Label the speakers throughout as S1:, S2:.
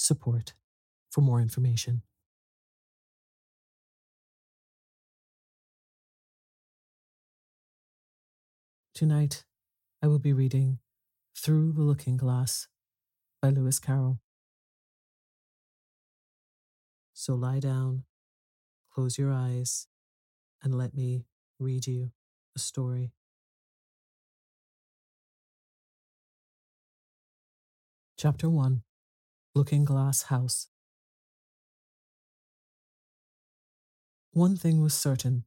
S1: support for more information. Tonight, I will be reading Through the Looking Glass by Lewis Carroll. So lie down, close your eyes, and let me read you a story. Chapter 1 Looking Glass House. One thing was certain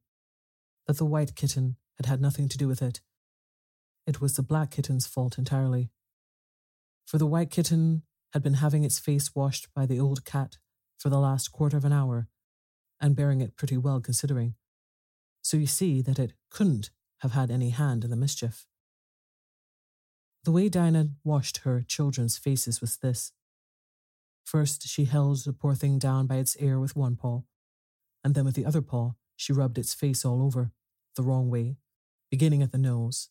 S1: that the white kitten had had nothing to do with it. It was the black kitten's fault entirely. For the white kitten had been having its face washed by the old cat for the last quarter of an hour, and bearing it pretty well considering. So you see that it couldn't have had any hand in the mischief. The way Dinah washed her children's faces was this. First, she held the poor thing down by its ear with one paw, and then with the other paw, she rubbed its face all over, the wrong way, beginning at the nose.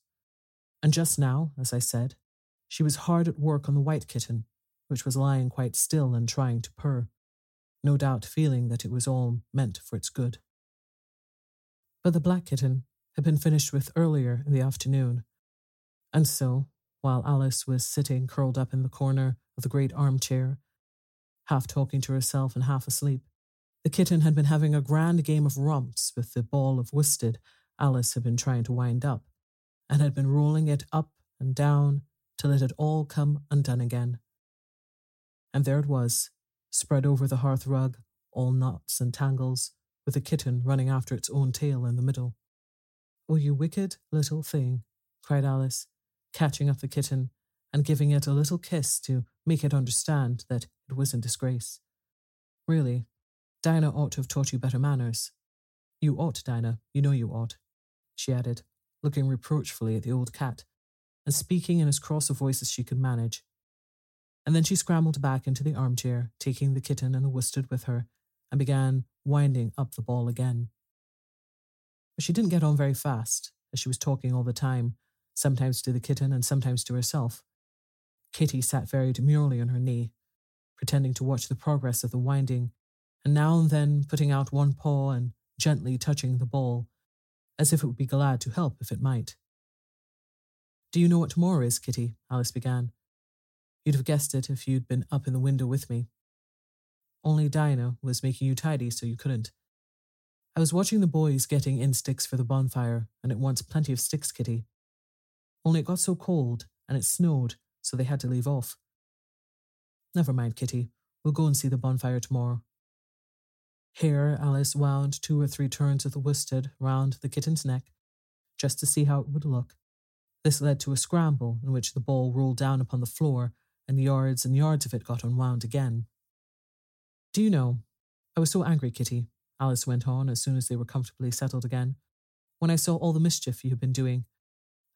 S1: And just now, as I said, she was hard at work on the white kitten, which was lying quite still and trying to purr, no doubt feeling that it was all meant for its good. But the black kitten had been finished with earlier in the afternoon, and so, while Alice was sitting curled up in the corner of the great armchair, half talking to herself and half asleep. The kitten had been having a grand game of romps with the ball of worsted Alice had been trying to wind up, and had been rolling it up and down till it had all come undone again. And there it was, spread over the hearth rug, all knots and tangles, with the kitten running after its own tail in the middle. Oh, you wicked little thing, cried Alice, catching up the kitten and giving it a little kiss to make it understand that it was in disgrace. Really, Dinah ought to have taught you better manners. You ought, Dinah, you know you ought, she added, looking reproachfully at the old cat, and speaking in as cross a voice as she could manage. And then she scrambled back into the armchair, taking the kitten and the worsted with her, and began winding up the ball again. But she didn't get on very fast, as she was talking all the time, sometimes to the kitten and sometimes to herself, Kitty sat very demurely on her knee, pretending to watch the progress of the winding, and now and then putting out one paw and gently touching the ball, as if it would be glad to help if it might. Do you know what tomorrow is, Kitty? Alice began. You'd have guessed it if you'd been up in the window with me. Only Dinah was making you tidy so you couldn't. I was watching the boys getting in sticks for the bonfire, and it wants plenty of sticks, Kitty. Only it got so cold, and it snowed, so they had to leave off. Never mind, Kitty. We'll go and see the bonfire tomorrow. Here, Alice wound two or three turns of the worsted round the kitten's neck, just to see how it would look. This led to a scramble in which the ball rolled down upon the floor, and yards and yards of it got unwound again. Do you know, I was so angry, Kitty, Alice went on as soon as they were comfortably settled again, when I saw all the mischief you had been doing.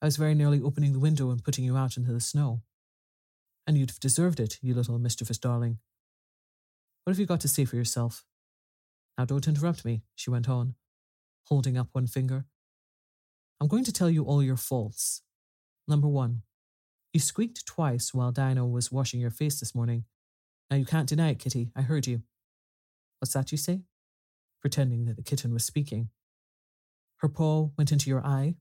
S1: I was very nearly opening the window and putting you out into the snow. And you'd have deserved it, you little mischievous darling. What have you got to say for yourself? Now don't interrupt me, she went on, holding up one finger. I'm going to tell you all your faults. Number one, you squeaked twice while Dinah was washing your face this morning. Now you can't deny it, Kitty. I heard you. What's that you say? Pretending that the kitten was speaking. Her paw went into your eye.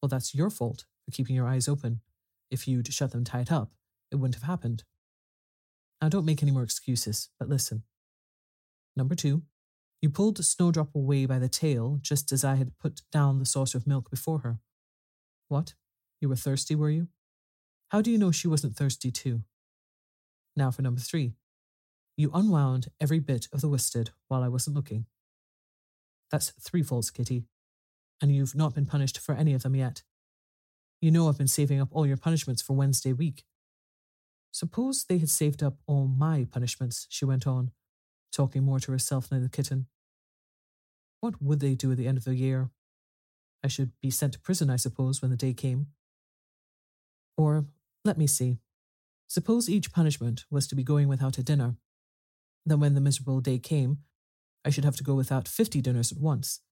S1: Well, that's your fault for keeping your eyes open. If you'd shut them tight up, it wouldn't have happened. Now, don't make any more excuses, but listen. Number two, you pulled Snowdrop away by the tail just as I had put down the saucer of milk before her. What? You were thirsty, were you? How do you know she wasn't thirsty too? Now for number three. You unwound every bit of the worsted while I wasn't looking. That's three faults, Kitty, and you've not been punished for any of them yet. You know I've been saving up all your punishments for Wednesday week. Suppose they had saved up all my punishments, she went on, talking more to herself than the kitten. What would they do at the end of the year? I should be sent to prison, I suppose, when the day came. Or, let me see. Suppose each punishment was to be going without a dinner. Then, when the miserable day came, I should have to go without fifty dinners at once.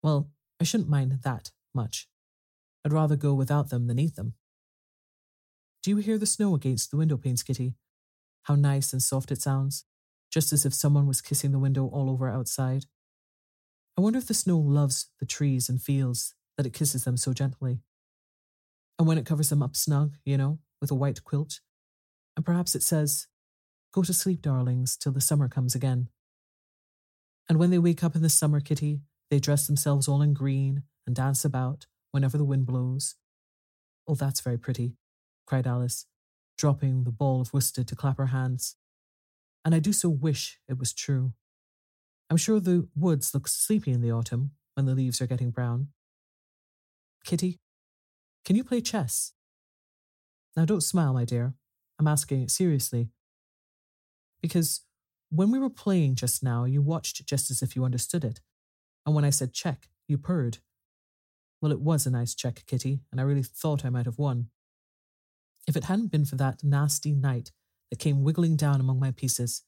S1: Well, I shouldn't mind that much. I'd rather go without them than eat them. Do you hear the snow against the window panes, Kitty? How nice and soft it sounds, just as if someone was kissing the window all over outside. I wonder if the snow loves the trees and fields that it kisses them so gently. And when it covers them up snug, you know, with a white quilt, and perhaps it says, Go to sleep, darlings, till the summer comes again. And when they wake up in the summer, Kitty, they dress themselves all in green and dance about whenever the wind blows. Oh, that's very pretty, cried Alice, dropping the ball of worsted to clap her hands. And I do so wish it was true. I'm sure the woods look sleepy in the autumn when the leaves are getting brown. Kitty, can you play chess? Now don't smile, my dear. I'm asking it seriously. Because when we were playing just now, you watched just as if you understood it. And when I said check, you purred. Well, it was a nice check, Kitty, and I really thought I might have won. If it hadn't been for that nasty knight that came wiggling down among my pieces.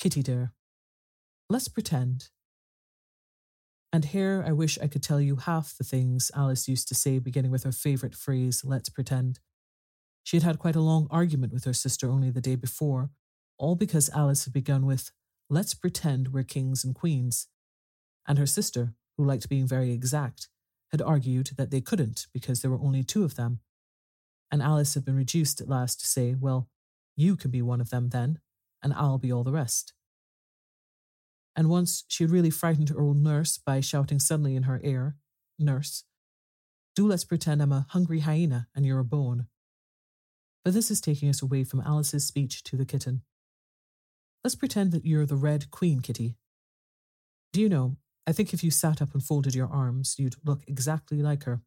S1: Kitty, dear, let's pretend. And here I wish I could tell you half the things Alice used to say, beginning with her favourite phrase, let's pretend. She had had quite a long argument with her sister only the day before, all because Alice had begun with, Let's pretend we're kings and queens. And her sister, who liked being very exact, had argued that they couldn't because there were only two of them. And Alice had been reduced at last to say, Well, you can be one of them then, and I'll be all the rest. And once she had really frightened her old nurse by shouting suddenly in her ear, Nurse, do let's pretend I'm a hungry hyena and you're a bone. But this is taking us away from Alice's speech to the kitten. Let's pretend that you're the Red Queen, Kitty. Do you know, I think if you sat up and folded your arms, you'd look exactly like her.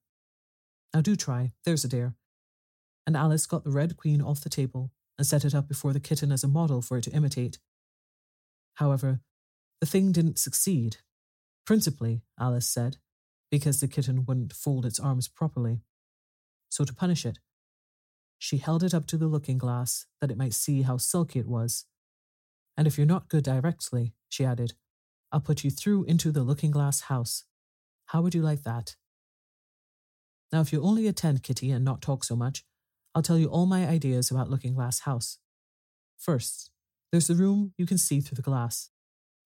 S1: Now do try, there's a dear. And Alice got the Red Queen off the table and set it up before the kitten as a model for it to imitate. However, the thing didn't succeed. Principally, Alice said, because the kitten wouldn't fold its arms properly. So to punish it, she held it up to the looking glass that it might see how sulky it was. And if you're not good directly, she added, I'll put you through into the looking glass house. How would you like that? Now, if you only attend, Kitty, and not talk so much, I'll tell you all my ideas about Looking Glass House. First, there's the room you can see through the glass.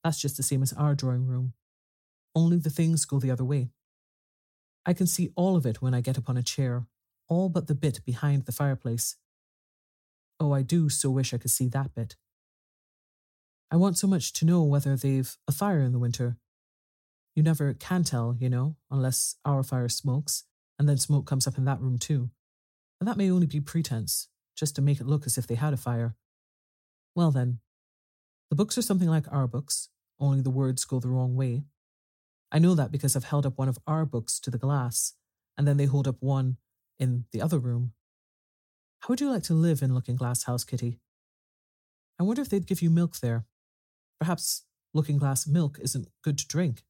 S1: That's just the same as our drawing room. Only the things go the other way. I can see all of it when I get upon a chair, all but the bit behind the fireplace. Oh, I do so wish I could see that bit. I want so much to know whether they've a fire in the winter. You never can tell, you know, unless our fire smokes, and then smoke comes up in that room too. And that may only be pretense, just to make it look as if they had a fire. Well then, the books are something like our books, only the words go the wrong way. I know that because I've held up one of our books to the glass, and then they hold up one in the other room. How would you like to live in Looking Glass House, Kitty? I wonder if they'd give you milk there. Perhaps Looking Glass milk isn't good to drink.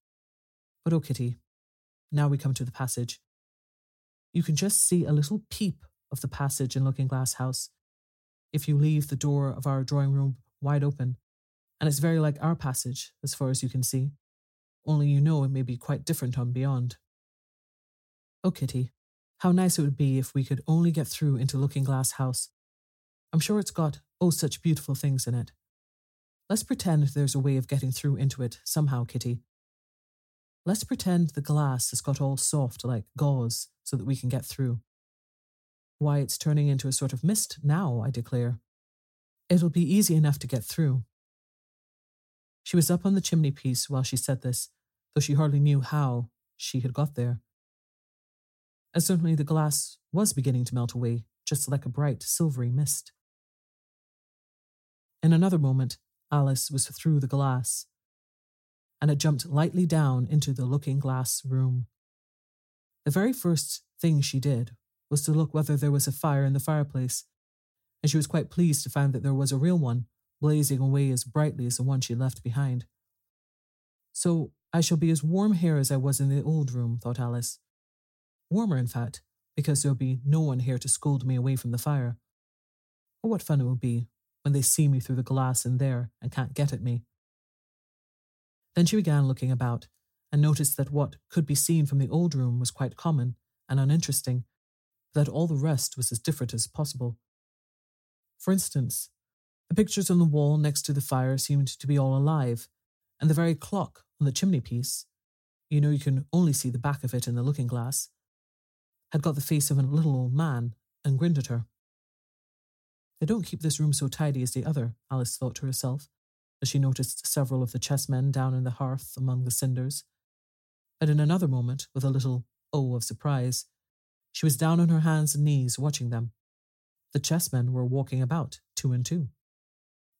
S1: But oh, Kitty, now we come to the passage. You can just see a little peep of the passage in Looking Glass House if you leave the door of our drawing room wide open, and it's very like our passage as far as you can see, only you know it may be quite different on beyond. Oh, Kitty, how nice it would be if we could only get through into Looking Glass House. I'm sure it's got oh such beautiful things in it. Let's pretend there's a way of getting through into it somehow, Kitty. Let's pretend the glass has got all soft like gauze so that we can get through. Why, it's turning into a sort of mist now, I declare. It'll be easy enough to get through. She was up on the chimney piece while she said this, though she hardly knew how she had got there. And certainly the glass was beginning to melt away, just like a bright, silvery mist. In another moment, Alice was through the glass and had jumped lightly down into the looking glass room. The very first thing she did was to look whether there was a fire in the fireplace, and she was quite pleased to find that there was a real one, blazing away as brightly as the one she left behind. So I shall be as warm here as I was in the old room, thought Alice. Warmer, in fact, because there'll be no one here to scold me away from the fire. Oh, what fun it will be when they see me through the glass in there and can't get at me. Then she began looking about and noticed that what could be seen from the old room was quite common and uninteresting, but that all the rest was as different as possible. For instance, the pictures on the wall next to the fire seemed to be all alive, and the very clock on the chimney piece you know you can only see the back of it in the looking glass had got the face of a little old man and grinned at her. They don't keep this room so tidy as the other, Alice thought to herself, as she noticed several of the chessmen down in the hearth among the cinders. And in another moment, with a little oh of surprise, she was down on her hands and knees watching them. The chessmen were walking about, two and two.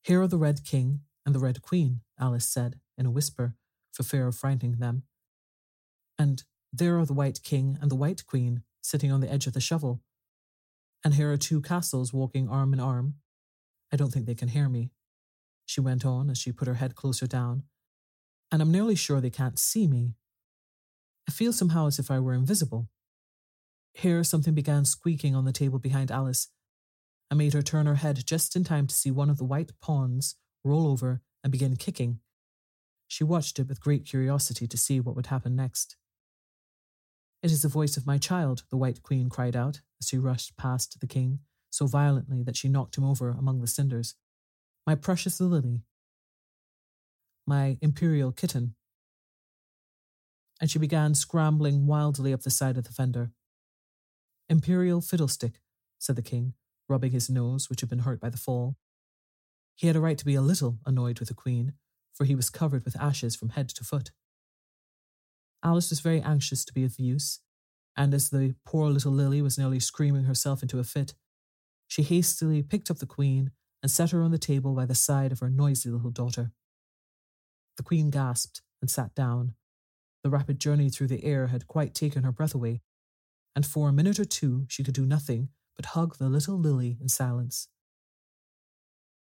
S1: Here are the Red King and the Red Queen, Alice said in a whisper, for fear of frightening them. And there are the White King and the White Queen sitting on the edge of the shovel. And here are two castles walking arm in arm. I don't think they can hear me, she went on as she put her head closer down. And I'm nearly sure they can't see me. I feel somehow as if I were invisible. Here something began squeaking on the table behind Alice. I made her turn her head just in time to see one of the white pawns roll over and begin kicking. She watched it with great curiosity to see what would happen next. It is the voice of my child, the White Queen cried out as she rushed past the king so violently that she knocked him over among the cinders. My precious Lily, my imperial kitten. And she began scrambling wildly up the side of the fender. Imperial fiddlestick, said the king, rubbing his nose, which had been hurt by the fall. He had a right to be a little annoyed with the queen, for he was covered with ashes from head to foot. Alice was very anxious to be of use, and as the poor little Lily was nearly screaming herself into a fit, she hastily picked up the Queen and set her on the table by the side of her noisy little daughter. The Queen gasped and sat down. The rapid journey through the air had quite taken her breath away, and for a minute or two she could do nothing but hug the little Lily in silence.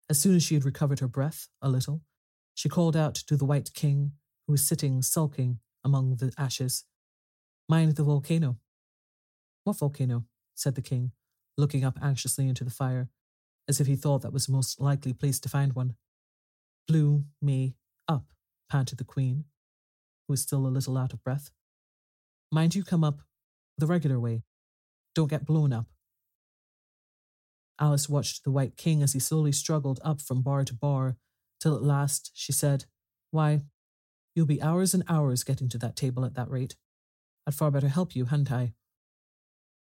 S1: As soon as she had recovered her breath a little, she called out to the White King, who was sitting sulking among the ashes. Mind the volcano. What volcano? said the king, looking up anxiously into the fire, as if he thought that was the most likely place to find one. Blew me up, panted the queen, who was still a little out of breath. Mind you come up the regular way. Don't get blown up. Alice watched the White King as he slowly struggled up from bar to bar, till at last she said, Why, You'll be hours and hours getting to that table at that rate. I'd far better help you, hadn't I?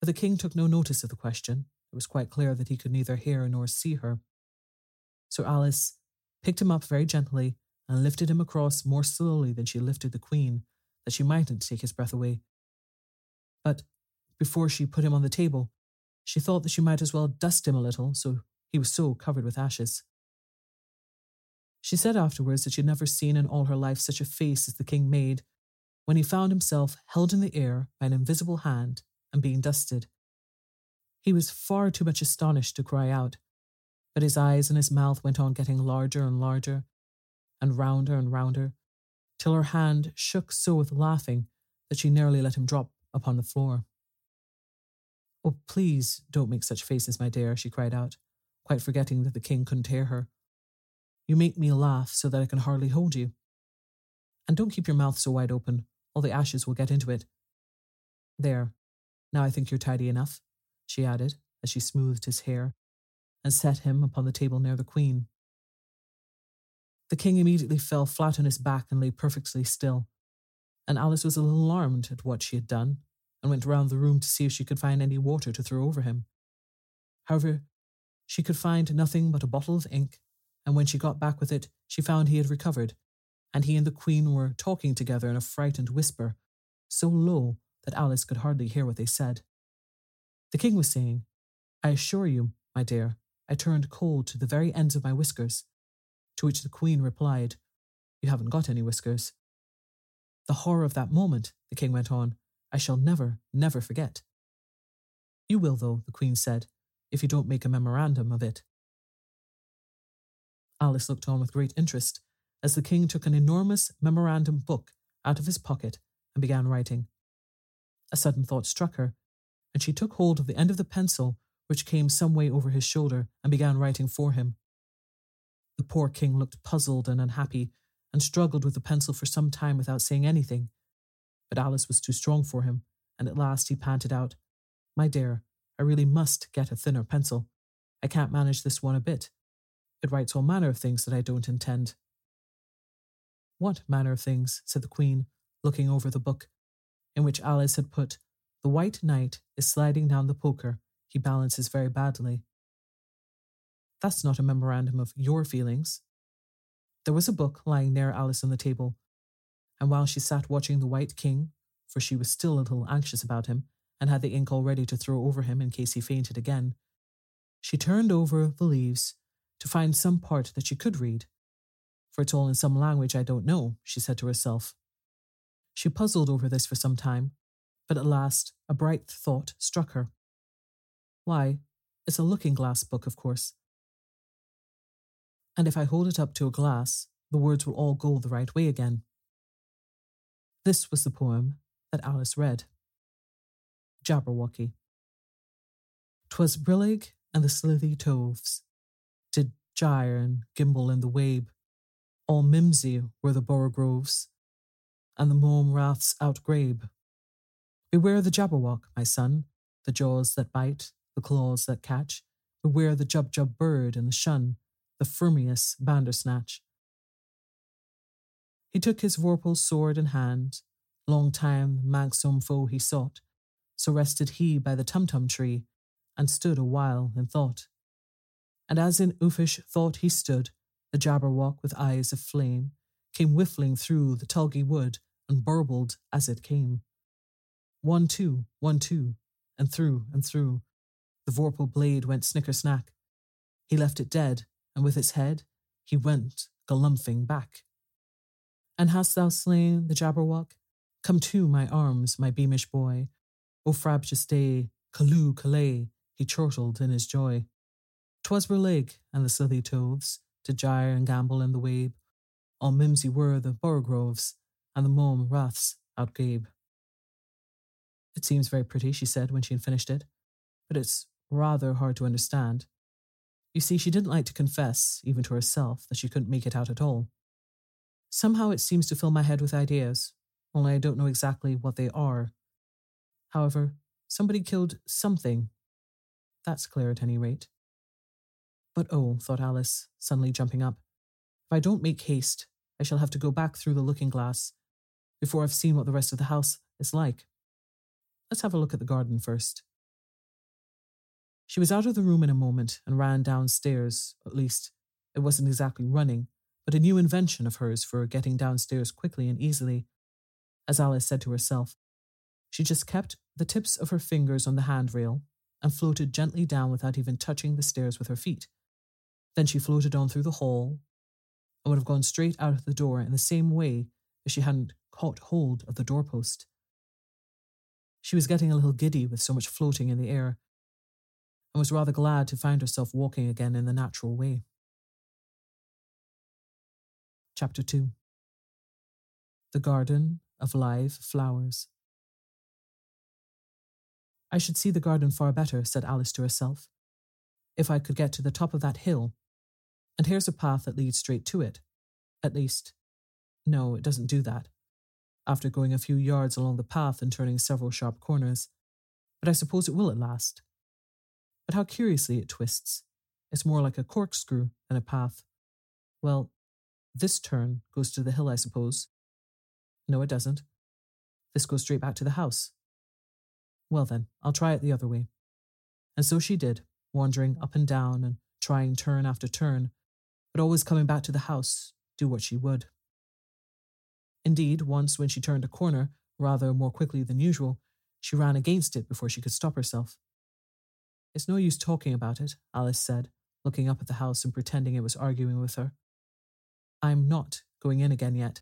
S1: But the king took no notice of the question. It was quite clear that he could neither hear nor see her. So Alice picked him up very gently and lifted him across more slowly than she lifted the queen, that she mightn't take his breath away. But before she put him on the table, she thought that she might as well dust him a little, so he was so covered with ashes. She said afterwards that she had never seen in all her life such a face as the king made when he found himself held in the air by an invisible hand and being dusted. He was far too much astonished to cry out, but his eyes and his mouth went on getting larger and larger, and rounder and rounder, till her hand shook so with laughing that she nearly let him drop upon the floor. Oh, please don't make such faces, my dear, she cried out, quite forgetting that the king couldn't hear her. You make me laugh so that I can hardly hold you. And don't keep your mouth so wide open, all the ashes will get into it. There, now I think you're tidy enough, she added as she smoothed his hair and set him upon the table near the Queen. The King immediately fell flat on his back and lay perfectly still, and Alice was a little alarmed at what she had done and went round the room to see if she could find any water to throw over him. However, she could find nothing but a bottle of ink, and when she got back with it, she found he had recovered, and he and the Queen were talking together in a frightened whisper, so low that Alice could hardly hear what they said. The King was saying, I assure you, my dear, I turned cold to the very ends of my whiskers, to which the Queen replied, You haven't got any whiskers. The horror of that moment, the King went on, I shall never, never forget. You will, though, the Queen said, if you don't make a memorandum of it. Alice looked on with great interest as the King took an enormous memorandum book out of his pocket and began writing. A sudden thought struck her, and she took hold of the end of the pencil which came some way over his shoulder and began writing for him. The poor king looked puzzled and unhappy and struggled with the pencil for some time without saying anything. But Alice was too strong for him, and at last he panted out, My dear, I really must get a thinner pencil. I can't manage this one a bit. It writes all manner of things that I don't intend. What manner of things? said the Queen, looking over the book, in which Alice had put, The White Knight is sliding down the poker. He balances very badly. That's not a memorandum of your feelings. There was a book lying near Alice on the table, and while she sat watching the White King, for she was still a little anxious about him, and had the ink all ready to throw over him in case he fainted again. She turned over the leaves to find some part that she could read. For it's all in some language I don't know, she said to herself. She puzzled over this for some time, but at last a bright thought struck her. Why, it's a looking glass book, of course. And if I hold it up to a glass, the words will all go the right way again. This was the poem that Alice read. Jabberwocky. 'Twas brillig and the slithy toves did gyre and gimble in the wabe. All mimsy were the borogoves, and the mome raths outgrabe. Beware the Jabberwock, my son, the jaws that bite, the claws that catch. Beware the Jubjub bird and the shun, the frumious bandersnatch. He took his vorpal's sword in hand, long time manxome foe he sought, so rested he by the tumtum tree, and stood a while in thought. And as in uffish thought he stood, the Jabberwock with eyes of flame came whiffling through the tulgey wood and burbled as it came. One, two, one, two, and through and through. The vorpal blade went snicker snack. He left it dead, and with its head he went galumphing back. And hast thou slain the Jabberwock? Come to my arms, my beamish boy, O frabjous day, Callooh, Callay, he chortled in his joy. 'Twas Brillig and the slithy toves, to gyre and gambol in the wabe. All mimsy were the borogoves, and the mome raths outgrabe. It seems very pretty, she said when she had finished it, but it's rather hard to understand. You see, she didn't like to confess, even to herself, that she couldn't make it out at all. Somehow it seems to fill my head with ideas, only I don't know exactly what they are However, somebody killed something. That's clear at any rate. But oh, thought Alice, suddenly jumping up, if I don't make haste, I shall have to go back through the looking glass before I've seen what the rest of the house is like. Let's have a look at the garden first. She was out of the room in a moment and ran downstairs. At least, it wasn't exactly running, but a new invention of hers for getting downstairs quickly and easily. As Alice said to herself, she just kept the tips of her fingers on the handrail and floated gently down without even touching the stairs with her feet. Then she floated on through the hall and would have gone straight out of the door in the same way if she hadn't caught hold of the doorpost. She was getting a little giddy with so much floating in the air and was rather glad to find herself walking again in the natural way. Chapter 2 The Garden of Live Flowers I should see the garden far better, said Alice to herself, if I could get to the top of that hill. And here's a path that leads straight to it. At least, no, it doesn't do that. After going a few yards along the path and turning several sharp corners, but I suppose it will at last. But how curiously it twists. It's more like a corkscrew than a path. Well, this turn goes to the hill, I suppose. No, it doesn't. This goes straight back to the house. Well, then, I'll try it the other way. And so she did, wandering up and down and trying turn after turn, but always coming back to the house, do what she would. Indeed, once when she turned a corner, rather more quickly than usual, she ran against it before she could stop herself. It's no use talking about it, Alice said, looking up at the house and pretending it was arguing with her. I'm not going in again yet.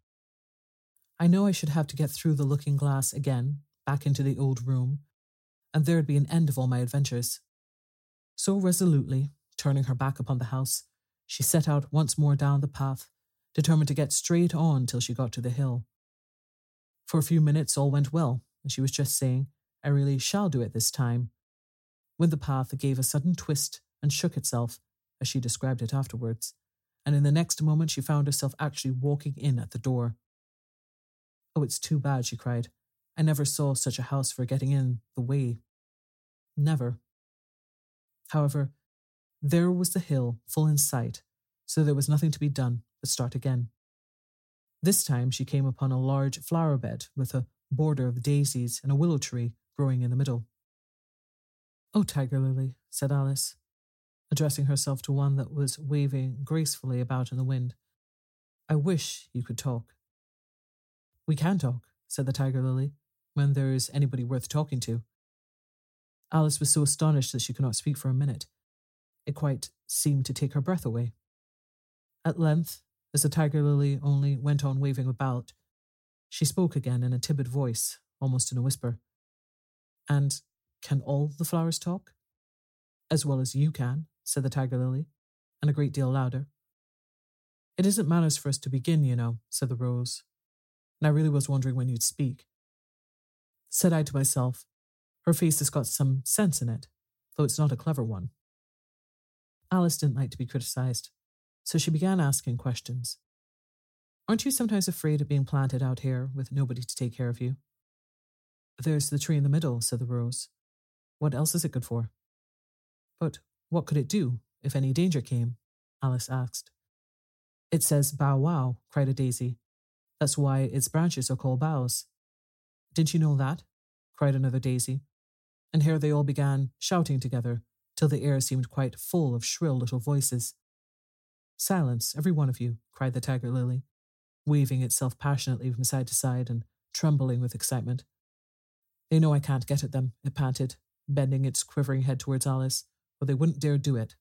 S1: I know I should have to get through the looking glass again, back into the old room, and there'd be an end of all my adventures. So resolutely, turning her back upon the house, she set out once more down the path, determined to get straight on till she got to the hill. For a few minutes all went well, and she was just saying, I really shall do it this time, when the path gave a sudden twist and shook itself, as she described it afterwards, and in the next moment she found herself actually walking in at the door. Oh, it's too bad, she cried. I never saw such a house for getting in the way. Never. However, there was the hill full in sight, so there was nothing to be done but start again. This time she came upon a large flower bed with a border of daisies and a willow tree growing in the middle. Oh, Tiger Lily, said Alice, addressing herself to one that was waving gracefully about in the wind. I wish you could talk. We can talk, said the Tiger Lily, when there is anybody worth talking to. Alice was so astonished that she could not speak for a minute. It quite seemed to take her breath away. At length, as the tiger lily only went on waving about, she spoke again in a timid voice, almost in a whisper. And can all the flowers talk? As well as you can, said the tiger lily, and a great deal louder. It isn't manners for us to begin, you know, said the rose. And I really was wondering when you'd speak. Said I to myself, her face has got some sense in it, though it's not a clever one. Alice didn't like to be criticized, so she began asking questions. Aren't you sometimes afraid of being planted out here with nobody to take care of you? There's the tree in the middle, said the rose. What else is it good for? But what could it do if any danger came? Alice asked. It says bow wow, cried a daisy. That's why its branches are called boughs. Didn't you know that? cried another daisy. And here they all began shouting together till the air seemed quite full of shrill little voices. Silence, every one of you, cried the tiger lily, waving itself passionately from side to side and trembling with excitement. They know I can't get at them, it panted, bending its quivering head towards Alice, or they wouldn't dare do it.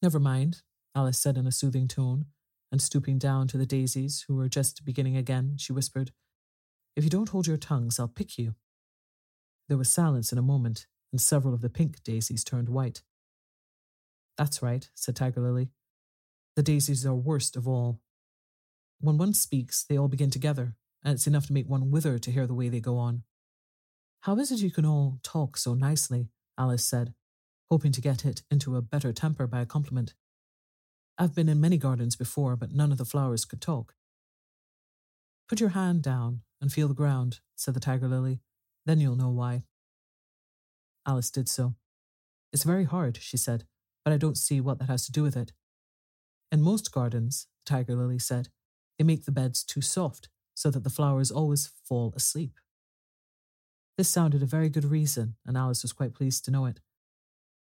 S1: Never mind, Alice said in a soothing tone, and stooping down to the daisies, who were just beginning again, she whispered, If you don't hold your tongues, I'll pick you. There was silence in a moment, and several of the pink daisies turned white. That's right, said Tiger Lily. The daisies are worst of all. When one speaks, they all begin together, and it's enough to make one wither to hear the way they go on. How is it you can all talk so nicely? Alice said, hoping to get it into a better temper by a compliment. I've been in many gardens before, but none of the flowers could talk. Put your hand down and feel the ground, said the tiger lily. Then you'll know why. Alice did so. It's very hard, she said, but I don't see what that has to do with it. In most gardens, Tiger Lily said, they make the beds too soft so that the flowers always fall asleep. This sounded a very good reason, and Alice was quite pleased to know it.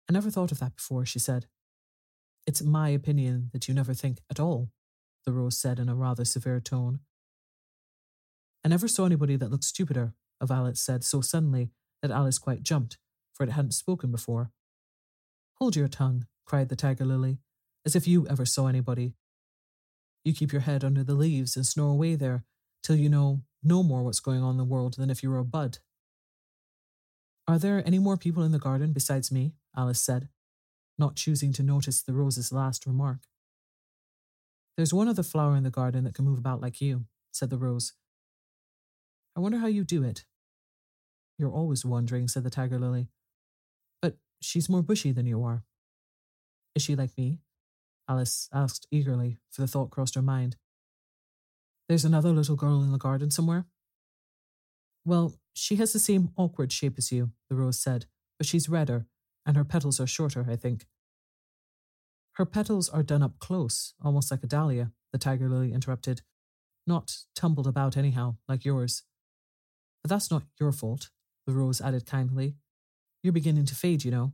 S1: I never thought of that before, she said. It's my opinion that you never think at all, the rose said in a rather severe tone. I never saw anybody that looked stupider, a Violet said so suddenly that Alice quite jumped, for it hadn't spoken before. Hold your tongue, cried the tiger lily, as if you ever saw anybody. You keep your head under the leaves and snore away there till you know no more what's going on in the world than if you were a bud. Are there any more people in the garden besides me? Alice said, not choosing to notice the rose's last remark. There's one other flower in the garden that can move about like you, said the rose. I wonder how you do it. You're always wondering, said the tiger lily. She's more bushy than you are. Is she like me? Alice asked eagerly, for the thought crossed her mind. There's another little girl in the garden somewhere? Well, she has the same awkward shape as you, the rose said, but she's redder, and her petals are shorter, I think. Her petals are done up close, almost like a dahlia, the tiger lily interrupted. Not tumbled about anyhow, like yours. But that's not your fault, the rose added kindly, you're beginning to fade, you know.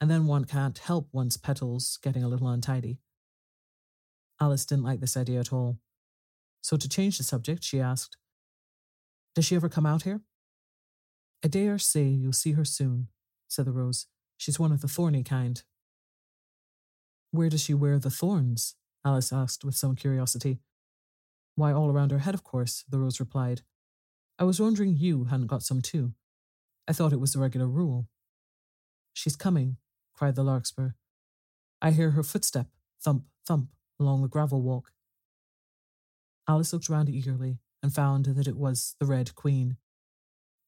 S1: and then one can't help one's petals getting a little untidy. Alice didn't like this idea at all. So, to change the subject, she asked, Does she ever come out here? I dare say you'll see her soon, said the rose. She's one of the thorny kind. Where does she wear the thorns? Alice asked with some curiosity. Why, all around her head, of course, the rose replied. I was wondering you hadn't got some too. I thought it was the regular rule. She's coming, cried the larkspur. I hear her footstep, thump, thump, along the gravel walk. Alice looked round eagerly and found that it was the Red Queen.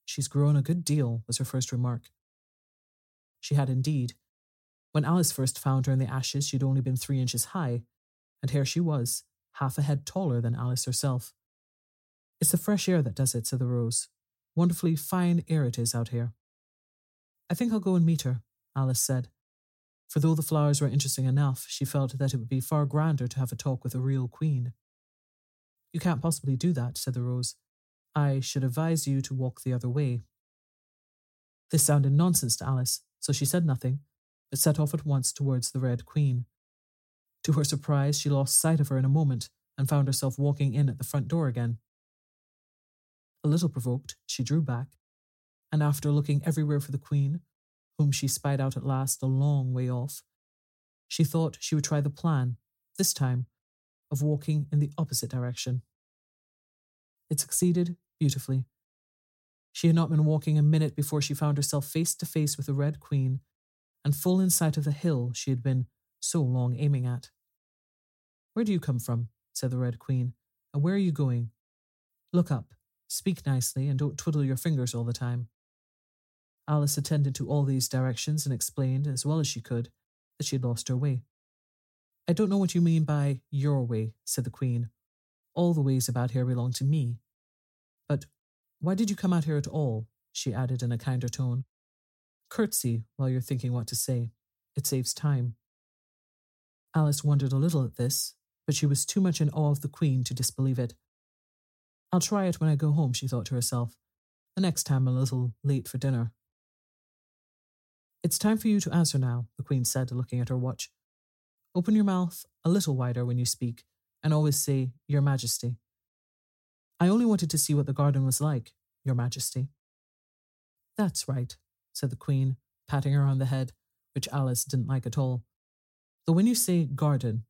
S1: She's grown a good deal, was her first remark. She had indeed. When Alice first found her in the ashes, she'd only been three inches high, and here she was, half a head taller than Alice herself. It's the fresh air that does it, said the rose. Wonderfully fine air it is out here. I think I'll go and meet her, Alice said. For though the flowers were interesting enough, she felt that it would be far grander to have a talk with a real queen. You can't possibly do that, said the rose. I should advise you to walk the other way. This sounded nonsense to Alice, so she said nothing, but set off at once towards the Red Queen. To her surprise, she lost sight of her in a moment and found herself walking in at the front door again. A little provoked, she drew back, and after looking everywhere for the Queen, whom she spied out at last a long way off, she thought she would try the plan, this time, of walking in the opposite direction. It succeeded beautifully. She had not been walking a minute before she found herself face to face with the Red Queen and full in sight of the hill she had been so long aiming at. Where do you come from? said the Red Queen, and where are you going? Look up, speak nicely, and don't twiddle your fingers all the time. Alice attended to all these directions and explained, as well as she could, that she had lost her way. I don't know what you mean by your way, said the Queen. All the ways about here belong to me. But why did you come out here at all? she added in a kinder tone. Curtsy while you're thinking what to say. It saves time. Alice wondered a little at this, but she was too much in awe of the Queen to disbelieve it. I'll try it when I go home, she thought to herself. The next time I'm a little late for dinner. It's time for you to answer now, the Queen said, looking at her watch. Open your mouth a little wider when you speak, and always say, Your Majesty. I only wanted to see what the garden was like, Your Majesty. That's right, said the Queen, patting her on the head, which Alice didn't like at all. Though when you say garden,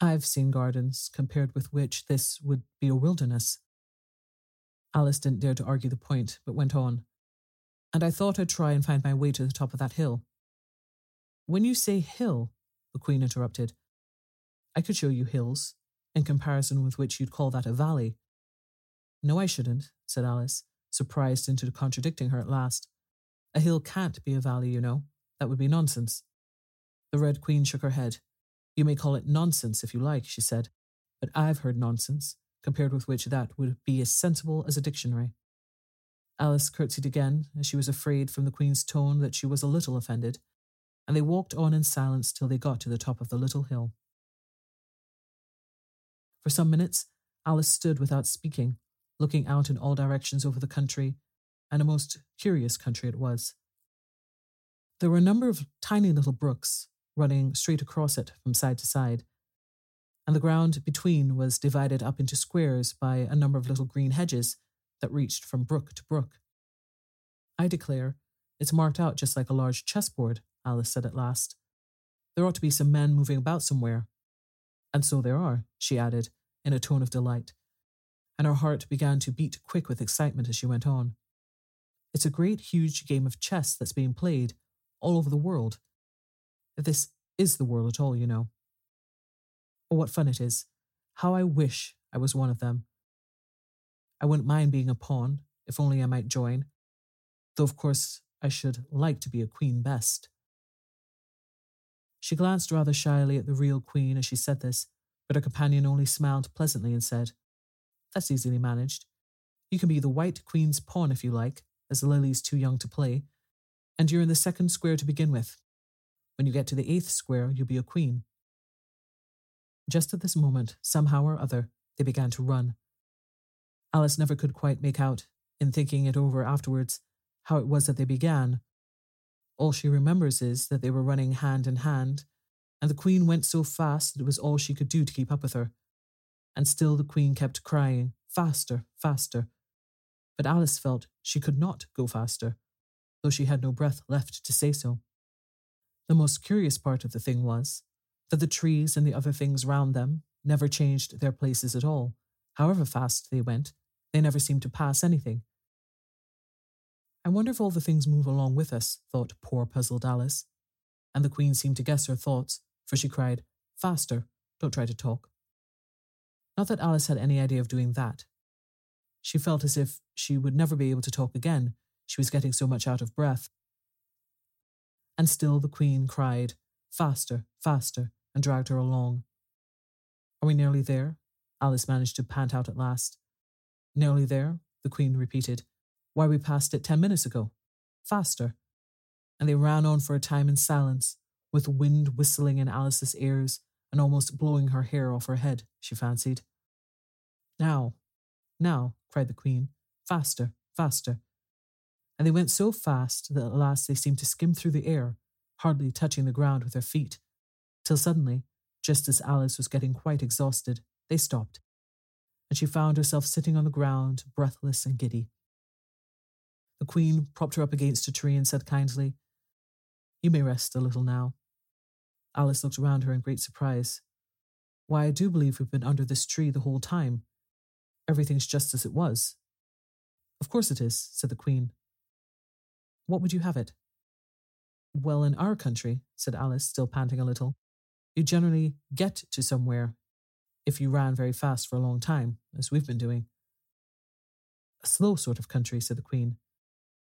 S1: I've seen gardens compared with which this would be a wilderness. Alice didn't dare to argue the point, but went on. And I thought I'd try and find my way to the top of that hill. When you say hill, the Queen interrupted. I could show you hills, in comparison with which you'd call that a valley. No, I shouldn't, said Alice, surprised into contradicting her at last. A hill can't be a valley, you know. That would be nonsense. The Red Queen shook her head. You may call it nonsense if you like, she said, but I've heard nonsense, compared with which that would be as sensible as a dictionary. Alice curtsied again, as she was afraid from the Queen's tone that she was a little offended, and they walked on in silence till they got to the top of the little hill. For some minutes, Alice stood without speaking, looking out in all directions over the country, and a most curious country it was. There were a number of tiny little brooks running straight across it from side to side, and the ground between was divided up into squares by a number of little green hedges that reached from brook to brook. I declare, it's marked out just like a large chessboard, Alice said at last. There ought to be some men moving about somewhere. And so there are, she added, in a tone of delight, and her heart began to beat quick with excitement as she went on. It's a great, huge game of chess that's being played all over the world. This is the world at all, you know. Oh, what fun it is. How I wish I was one of them. I wouldn't mind being a pawn, if only I might join, though of course I should like to be a queen best. She glanced rather shyly at the real queen as she said this, but her companion only smiled pleasantly and said, That's easily managed. You can be the white queen's pawn if you like, as Lily's too young to play, and you're in the second square to begin with. When you get to the eighth square, you'll be a queen. Just at this moment, somehow or other, they began to run. Alice never could quite make out, in thinking it over afterwards, how it was that they began, All she remembers is that they were running hand in hand, and the Queen went so fast that it was all she could do to keep up with her. And still the Queen kept crying, Faster, faster. But Alice felt she could not go faster, though she had no breath left to say so. The most curious part of the thing was that the trees and the other things round them never changed their places at all. However fast they went, they never seem to pass anything. I wonder if all the things move along with us, thought poor puzzled Alice. And the Queen seemed to guess her thoughts, for she cried, Faster, don't try to talk. Not that Alice had any idea of doing that. She felt as if she would never be able to talk again, she was getting so much out of breath. And still the Queen cried, Faster, faster, and dragged her along. Are we nearly there? Alice managed to pant out at last. Nearly there, the Queen repeated. Why, we passed it ten minutes ago. Faster. And they ran on for a time in silence, with wind whistling in Alice's ears and almost blowing her hair off her head, she fancied. Now, now, cried the Queen, faster, faster. And they went so fast that at last they seemed to skim through the air, hardly touching the ground with their feet, till suddenly, just as Alice was getting quite exhausted, they stopped, and she found herself sitting on the ground, breathless and giddy. The Queen propped her up against a tree and said kindly, You may rest a little now. Alice looked around her in great surprise. Why, I do believe we've been under this tree the whole time. Everything's just as it was. Of course it is, said the Queen. What would you have it? Well, in our country, said Alice, still panting a little, you generally get to somewhere if you ran very fast for a long time, as we've been doing. A slow sort of country, said the Queen.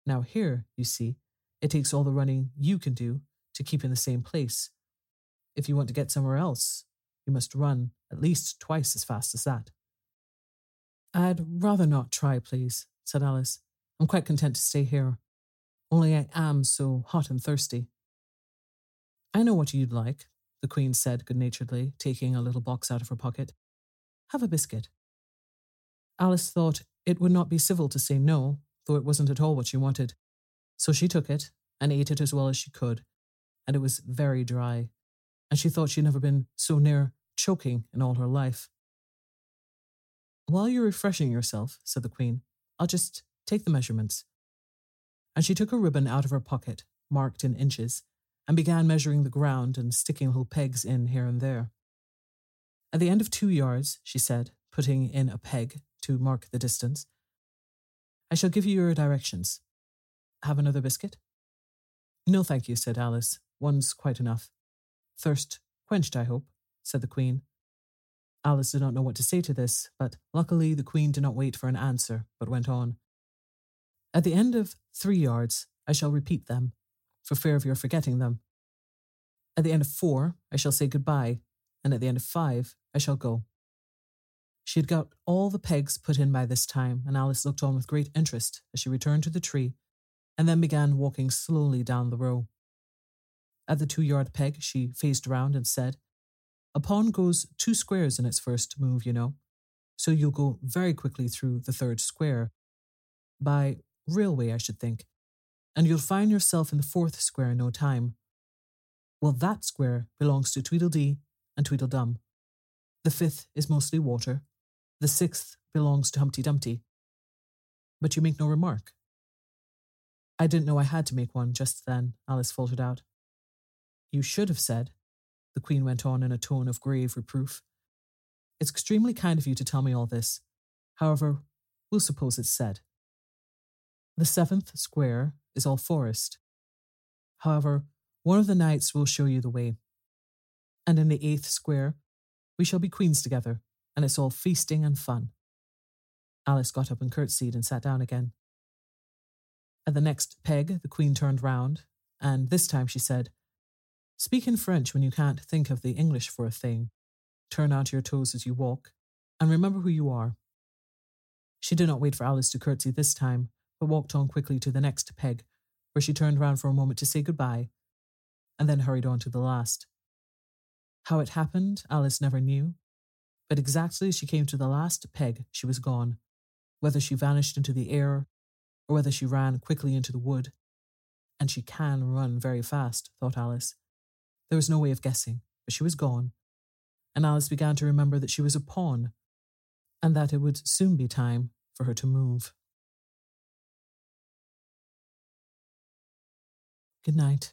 S1: Now, here, you see, it takes all the running you can do to keep in the same place. If you want to get somewhere else, you must run at least twice as fast as that. I'd rather not try, please, said Alice. I'm quite content to stay here. Only I am so hot and thirsty. I know what you'd like, the Queen said good naturedly, taking a little box out of her pocket. Have a biscuit. Alice thought it would not be civil to say no, though it wasn't at all what she wanted. So she took it and ate it as well as she could, and it was very dry, and she thought she'd never been so near choking in all her life. While you're refreshing yourself, said the Queen, I'll just take the measurements. And she took a ribbon out of her pocket, marked in inches, and began measuring the ground and sticking little pegs in here and there. At the end of two yards, she said, putting in a peg to mark the distance, I shall give you your directions. Have another biscuit? No, thank you, said Alice. One's quite enough. Thirst quenched, I hope, said the Queen. Alice did not know what to say to this, but luckily the Queen did not wait for an answer, but went on. At the end of three yards, I shall repeat them, for fear of your forgetting them. At the end of four, I shall say goodbye, and at the end of five, I shall go. She had got all the pegs put in by this time, and Alice looked on with great interest as she returned to the tree and then began walking slowly down the row. At the two yard peg, she faced round and said, A pawn goes two squares in its first move, you know. So you'll go very quickly through the third square. By railway, I should think. And you'll find yourself in the fourth square in no time. Well, that square belongs to Tweedledee and Tweedledum. The fifth is mostly water, the sixth belongs to Humpty Dumpty. But you make no remark. I didn't know I had to make one just then, Alice faltered out. You should have said, the Queen went on in a tone of grave reproof. It's extremely kind of you to tell me all this. However, we'll suppose it's said. The seventh square is all forest. However, one of the knights will show you the way. And in the eighth square, we shall be queens together, and it's all feasting and fun. Alice got up and curtsied and sat down again. At the next peg, the Queen turned round, and this time she said, Speak in French when you can't think of the English for a thing. Turn out your toes as you walk, and remember who you are. She did not wait for Alice to curtsy this time, but walked on quickly to the next peg, where she turned round for a moment to say goodbye, and then hurried on to the last. How it happened, Alice never knew, but exactly as she came to the last peg, she was gone, whether she vanished into the air or whether she ran quickly into the wood. And she can run very fast, thought Alice. There was no way of guessing, but she was gone. And Alice began to remember that she was a pawn, and that it would soon be time for her to move. Good night.